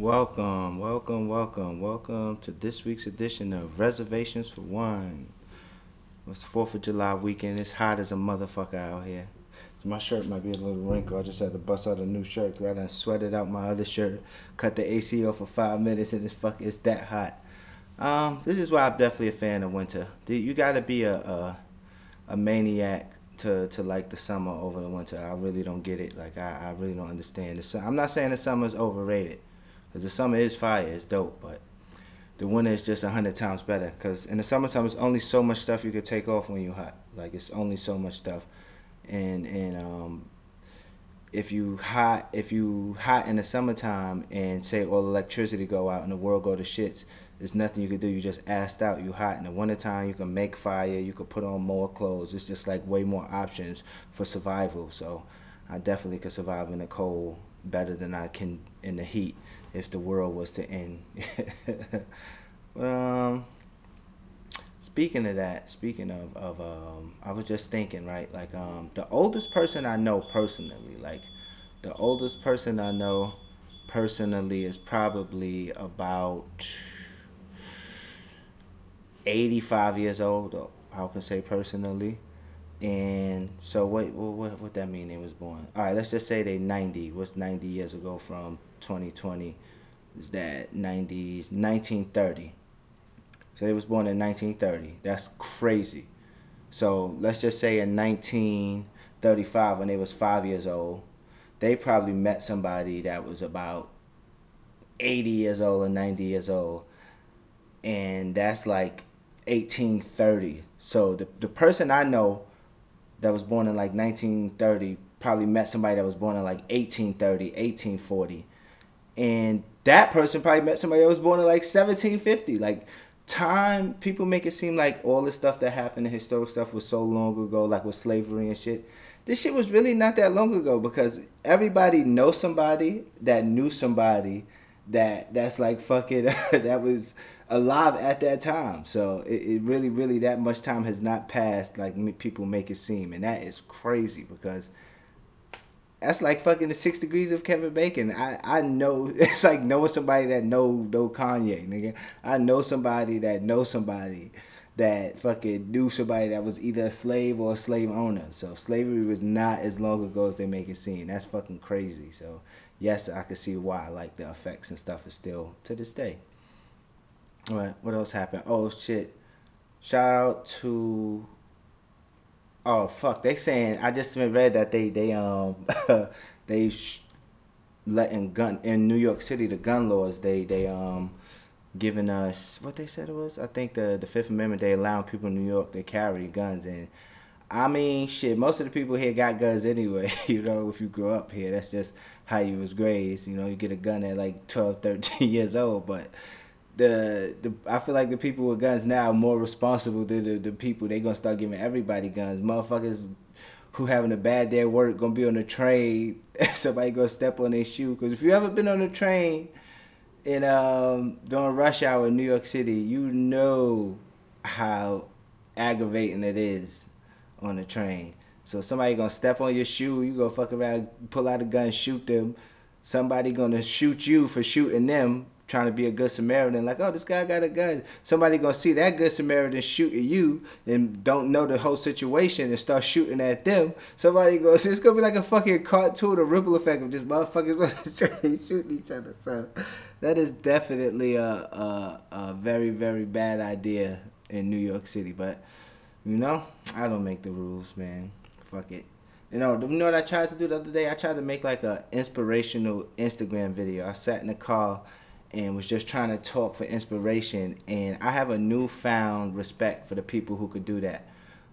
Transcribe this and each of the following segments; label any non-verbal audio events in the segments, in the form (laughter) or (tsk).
Welcome, welcome, welcome, welcome to this week's edition of Reservations for One. It's the Fourth of July weekend. It's hot as a motherfucker out here. My shirt might be a little wrinkled. I just had to bust out a new shirt because I done sweated out my other shirt. Cut the AC off for five minutes and it's fuck. It's that hot. Um, this is why I'm definitely a fan of winter. You got to be a, a a maniac to to like the summer over the winter. I really don't get it. Like I, I really don't understand. The, I'm not saying the summer is overrated. Cause the summer is fire, it's dope, but the winter is just a hundred times better. Cause in the summertime, it's only so much stuff you could take off when you're hot. Like it's only so much stuff, and and um, if you hot if you hot in the summertime and say all electricity go out and the world go to shits, there's nothing you can do. You just assed out. You hot in the wintertime. You can make fire. You can put on more clothes. It's just like way more options for survival. So I definitely could survive in the cold better than I can in the heat if the world was to end. (laughs) um, speaking of that, speaking of of um, I was just thinking, right? Like um, the oldest person I know personally, like the oldest person I know personally is probably about 85 years old. I can say personally. And so what what what that mean they was born? All right, let's just say they 90. What's 90 years ago from 2020? Is that 90s 1930. So they was born in 1930. That's crazy. So let's just say in 1935 when they was 5 years old, they probably met somebody that was about 80 years old or 90 years old. And that's like 1830. So the the person I know that was born in like 1930 probably met somebody that was born in like 1830, 1840. And that person probably met somebody that was born in like 1750. Like time, people make it seem like all the stuff that happened, the historic stuff was so long ago, like with slavery and shit. This shit was really not that long ago because everybody knows somebody that knew somebody that that's like fucking (laughs) that was alive at that time. So it, it really, really that much time has not passed like people make it seem, and that is crazy because that's like fucking the six degrees of Kevin Bacon. I, I know (laughs) it's like knowing somebody that know know Kanye, nigga. I know somebody that know somebody that fucking knew somebody that was either a slave or a slave owner. So slavery was not as long ago as they make it seem. That's fucking crazy. So yes, I can see why like the effects and stuff is still to this day. What what else happened? Oh shit! Shout out to. Oh fuck! They saying I just read that they they um (laughs) they sh- letting gun in New York City the gun laws they they um giving us what they said it was I think the the Fifth Amendment they allowing people in New York to carry guns and I mean shit most of the people here got guns anyway (laughs) you know if you grow up here that's just how you was raised you know you get a gun at like 12 13 (laughs) years old but the the I feel like the people with guns now are more responsible than the, the people. They gonna start giving everybody guns. Motherfuckers who having a bad day at work gonna be on the train. (laughs) Somebody gonna step on their shoe. Cause if you ever been on a train in um during rush hour in New York City, you know how aggravating it is on the train. So somebody gonna step on your shoe, You gonna fuck around, pull out a gun, shoot them. Somebody gonna shoot you for shooting them trying to be a good Samaritan, like, oh, this guy got a gun. Somebody gonna see that good Samaritan shooting you and don't know the whole situation and start shooting at them. Somebody goes, (laughs) it's gonna be like a fucking cartoon, a ripple effect of just motherfuckers (laughs) on the train shooting each other. So that is definitely a, a, a very very bad idea in New York City. But you know, I don't make the rules, man. Fuck it. You know, you know what I tried to do the other day? I tried to make like a inspirational Instagram video. I sat in the car and was just trying to talk for inspiration. And I have a newfound respect for the people who could do that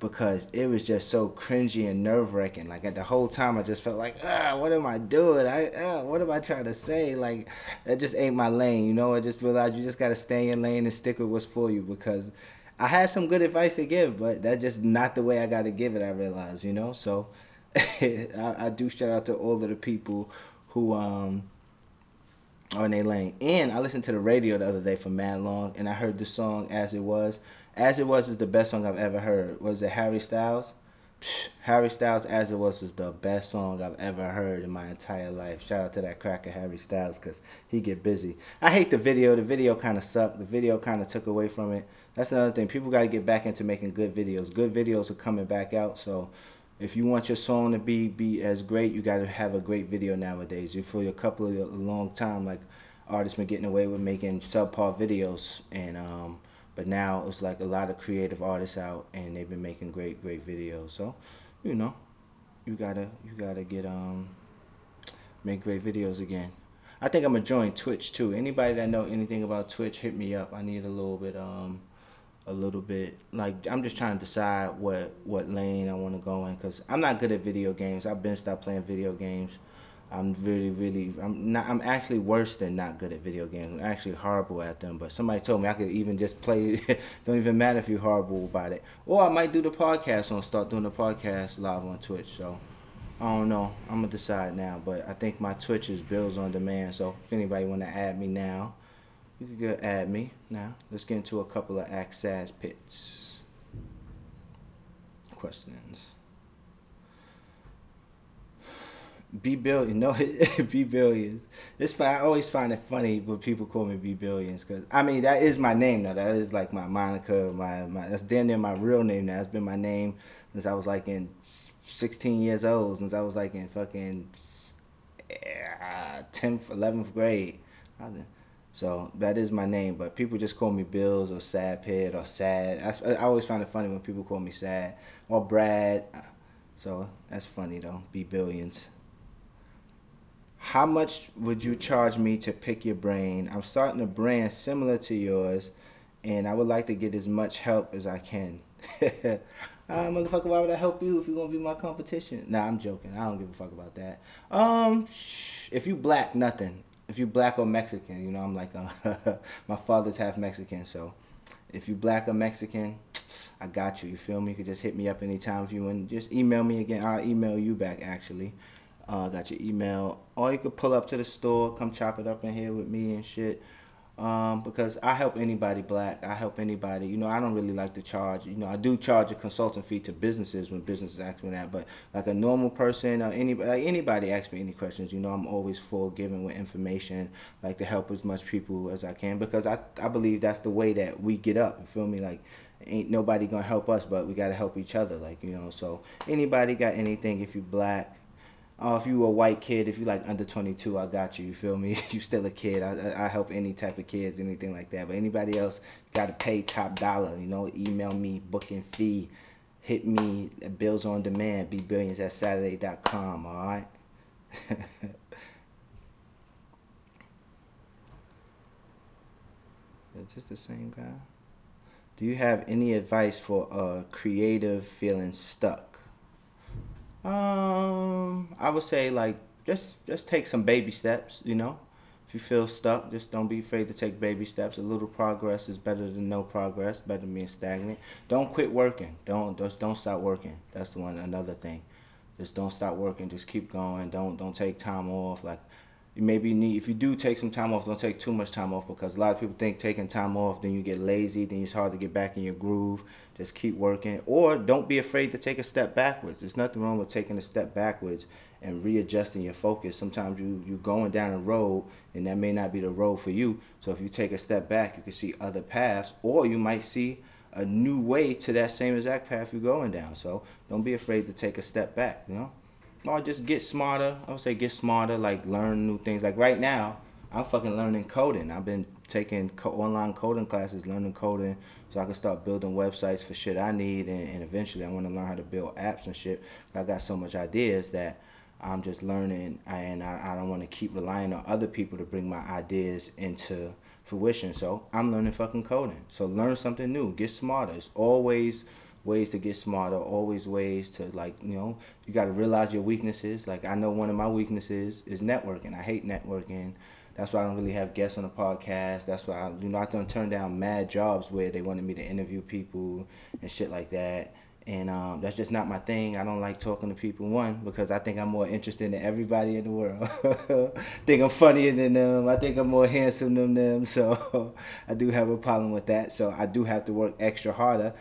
because it was just so cringy and nerve wracking. Like at the whole time, I just felt like, ah, what am I doing? I, ah, what am I trying to say? Like that just ain't my lane. You know, I just realized you just gotta stay in your lane and stick with what's for you because I had some good advice to give, but that's just not the way I gotta give it. I realized, you know. So (laughs) I, I do shout out to all of the people who um on their lane. And I listened to the radio the other day for Mad Long, and I heard the song "As It Was." "As It Was" is the best song I've ever heard. Was it Harry Styles? Harry Styles as it was was the best song I've ever heard in my entire life. Shout out to that cracker Harry Styles because he get busy. I hate the video. The video kind of sucked. The video kind of took away from it. That's another thing. People got to get back into making good videos. Good videos are coming back out. So if you want your song to be be as great, you got to have a great video nowadays. You for a couple of a long time, like artists been getting away with making subpar videos and um but now it's like a lot of creative artists out and they've been making great great videos. So you know you gotta you gotta get um make great videos again. I think i'm gonna join twitch too. Anybody that know anything about twitch hit me up. I need a little bit um a little bit like i'm just trying to decide what what lane i want to go in because i'm not good at video games i've been stopped playing video games I'm really, really, I'm not, I'm actually worse than not good at video games. I'm actually horrible at them. But somebody told me I could even just play. (laughs) don't even matter if you're horrible about it. Or I might do the podcast on start doing the podcast live on Twitch. So I don't know. I'm gonna decide now. But I think my Twitch is bills on demand. So if anybody wanna add me now, you can go add me now. Let's get into a couple of Ask Sad Pits. Questions. (sighs) B billion, no, (laughs) B billions. It's fine. I always find it funny when people call me B billions because I mean that is my name now. That is like my moniker. My my that's damn near my real name now. It's been my name since I was like in 16 years old. Since I was like in fucking 10th, 11th grade. So that is my name, but people just call me Bills or Sad Pit or Sad. I, I always find it funny when people call me Sad or Brad. So that's funny though. Be billions how much would you charge me to pick your brain? I'm starting a brand similar to yours, and I would like to get as much help as I can. (laughs) uh, motherfucker, why would I help you if you're gonna be my competition? Nah, I'm joking. I don't give a fuck about that. Um, if you black, nothing. If you black or Mexican, you know, I'm like, uh, (laughs) my father's half Mexican, so if you black or Mexican, (tsk) I got you. You feel me? You could just hit me up anytime if you want. Just email me again. I'll email you back actually. Uh, got your email. Or you could pull up to the store, come chop it up in here with me and shit. Um, because I help anybody black. I help anybody. You know, I don't really like to charge. You know, I do charge a consulting fee to businesses when businesses ask me that. But like a normal person or anybody, like anybody ask me any questions, you know, I'm always full giving with information, like to help as much people as I can because I I believe that's the way that we get up. You feel me? Like ain't nobody gonna help us, but we gotta help each other. Like you know, so anybody got anything? If you black, Oh, if you a white kid, if you like under 22, I got you. You feel me? (laughs) you still a kid. I, I help any type of kids, anything like that. But anybody else, got to pay top dollar. You know, email me, booking fee, hit me, bills on demand, be billions at Saturday.com. All right. (laughs) Is this the same guy? Do you have any advice for a creative feeling stuck? Um, I would say like just just take some baby steps. You know, if you feel stuck, just don't be afraid to take baby steps. A little progress is better than no progress. Better than being stagnant. Don't quit working. Don't just don't stop working. That's the one. Another thing. Just don't stop working. Just keep going. Don't don't take time off. Like you maybe need if you do take some time off, don't take too much time off because a lot of people think taking time off, then you get lazy, then it's hard to get back in your groove. Just keep working, or don't be afraid to take a step backwards. There's nothing wrong with taking a step backwards and readjusting your focus. Sometimes you you're going down a road and that may not be the road for you. So if you take a step back, you can see other paths, or you might see a new way to that same exact path you're going down. So don't be afraid to take a step back. You know or just get smarter. I would say get smarter, like learn new things. Like right now, I'm fucking learning coding. I've been taking co- online coding classes, learning coding, so I can start building websites for shit I need, and, and eventually I want to learn how to build apps and shit. I got so much ideas that I'm just learning, and I, I don't want to keep relying on other people to bring my ideas into fruition. So I'm learning fucking coding. So learn something new, get smarter. It's always ways to get smarter, always ways to like, you know, you got to realize your weaknesses. Like I know one of my weaknesses is networking. I hate networking. That's why I don't really have guests on the podcast. That's why I, you know I don't turn down mad jobs where they wanted me to interview people and shit like that. And um, that's just not my thing. I don't like talking to people one because I think I'm more interesting than everybody in the world. (laughs) think I'm funnier than them. I think I'm more handsome than them. So (laughs) I do have a problem with that. So I do have to work extra harder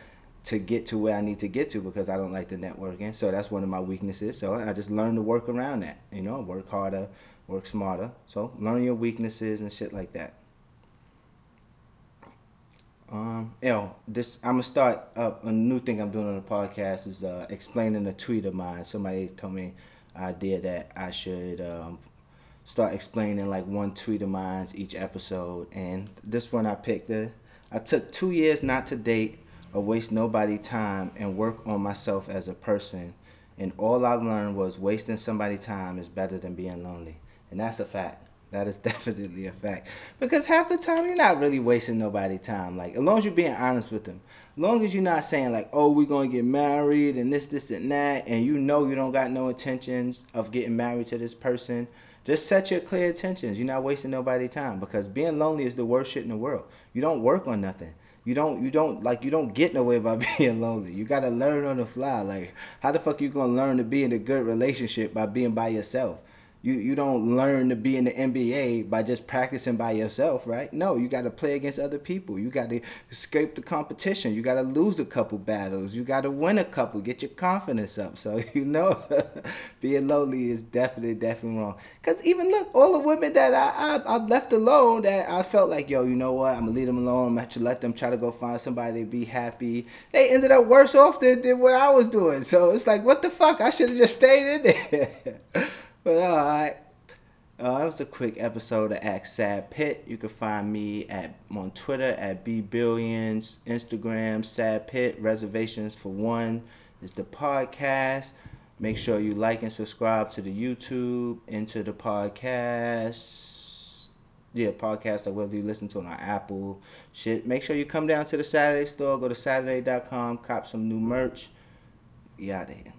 to get to where I need to get to because I don't like the networking. So that's one of my weaknesses. So I just learn to work around that. You know, work harder, work smarter. So learn your weaknesses and shit like that. Um, you know, this I'm gonna start up a new thing I'm doing on the podcast is uh, explaining a tweet of mine. Somebody told me idea that I should um, start explaining like one tweet of mine each episode, and this one I picked. The I took two years not to date or waste nobody time and work on myself as a person, and all I learned was wasting somebody time is better than being lonely, and that's a fact. That is (laughs) definitely a fact. Because half the time you're not really wasting nobody time. Like as long as you're being honest with them. As long as you're not saying like, oh, we're gonna get married and this, this, and that, and you know you don't got no intentions of getting married to this person. Just set your clear intentions. You're not wasting nobody time because being lonely is the worst shit in the world. You don't work on nothing. You don't you don't like you don't get nowhere by (laughs) being lonely. You gotta learn on the fly. Like how the fuck you gonna learn to be in a good relationship by being by yourself? You you don't learn to be in the NBA by just practicing by yourself, right? No, you got to play against other people. You got to escape the competition. You got to lose a couple battles. You got to win a couple. Get your confidence up. So (laughs) you know, (laughs) being lonely is definitely definitely wrong. Cause even look, all the women that I, I I left alone that I felt like yo, you know what? I'm gonna leave them alone. I'm gonna let them try to go find somebody to be happy. They ended up worse off than, than what I was doing. So it's like, what the fuck? I should have just stayed in there. (laughs) But all right. Uh, that was a quick episode of Ask Sad Pit. You can find me at on Twitter at B Billions, Instagram Sad Pit. Reservations for one is the podcast. Make sure you like and subscribe to the YouTube, into the podcast. Yeah, podcast or whether you listen to it on Apple shit. Make sure you come down to the Saturday store. Go to Saturday.com, cop some new merch. Yeah, out of here.